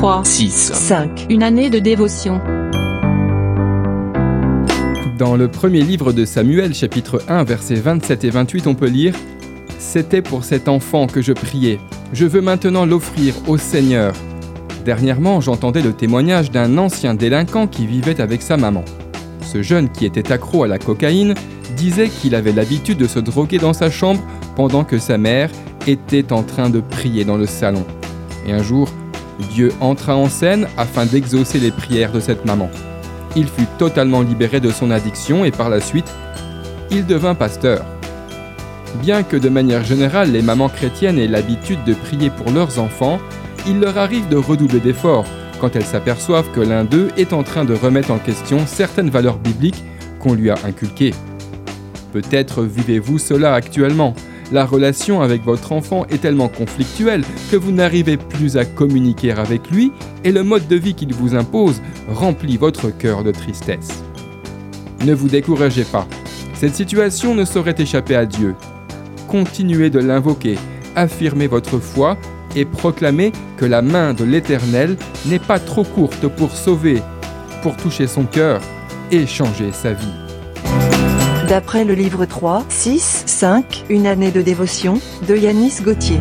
3, 6, 5. une année de dévotion. Dans le premier livre de Samuel, chapitre 1, versets 27 et 28, on peut lire C'était pour cet enfant que je priais. Je veux maintenant l'offrir au Seigneur. Dernièrement, j'entendais le témoignage d'un ancien délinquant qui vivait avec sa maman. Ce jeune qui était accro à la cocaïne disait qu'il avait l'habitude de se droguer dans sa chambre pendant que sa mère était en train de prier dans le salon. Et un jour, Dieu entra en scène afin d'exaucer les prières de cette maman. Il fut totalement libéré de son addiction et par la suite, il devint pasteur. Bien que de manière générale les mamans chrétiennes aient l'habitude de prier pour leurs enfants, il leur arrive de redoubler d'efforts quand elles s'aperçoivent que l'un d'eux est en train de remettre en question certaines valeurs bibliques qu'on lui a inculquées. Peut-être vivez-vous cela actuellement. La relation avec votre enfant est tellement conflictuelle que vous n'arrivez plus à communiquer avec lui et le mode de vie qu'il vous impose remplit votre cœur de tristesse. Ne vous découragez pas. Cette situation ne saurait échapper à Dieu. Continuez de l'invoquer, affirmez votre foi et proclamez que la main de l'Éternel n'est pas trop courte pour sauver, pour toucher son cœur et changer sa vie. D'après le livre 3, 6, 5, une année de dévotion, de Yanis Gauthier.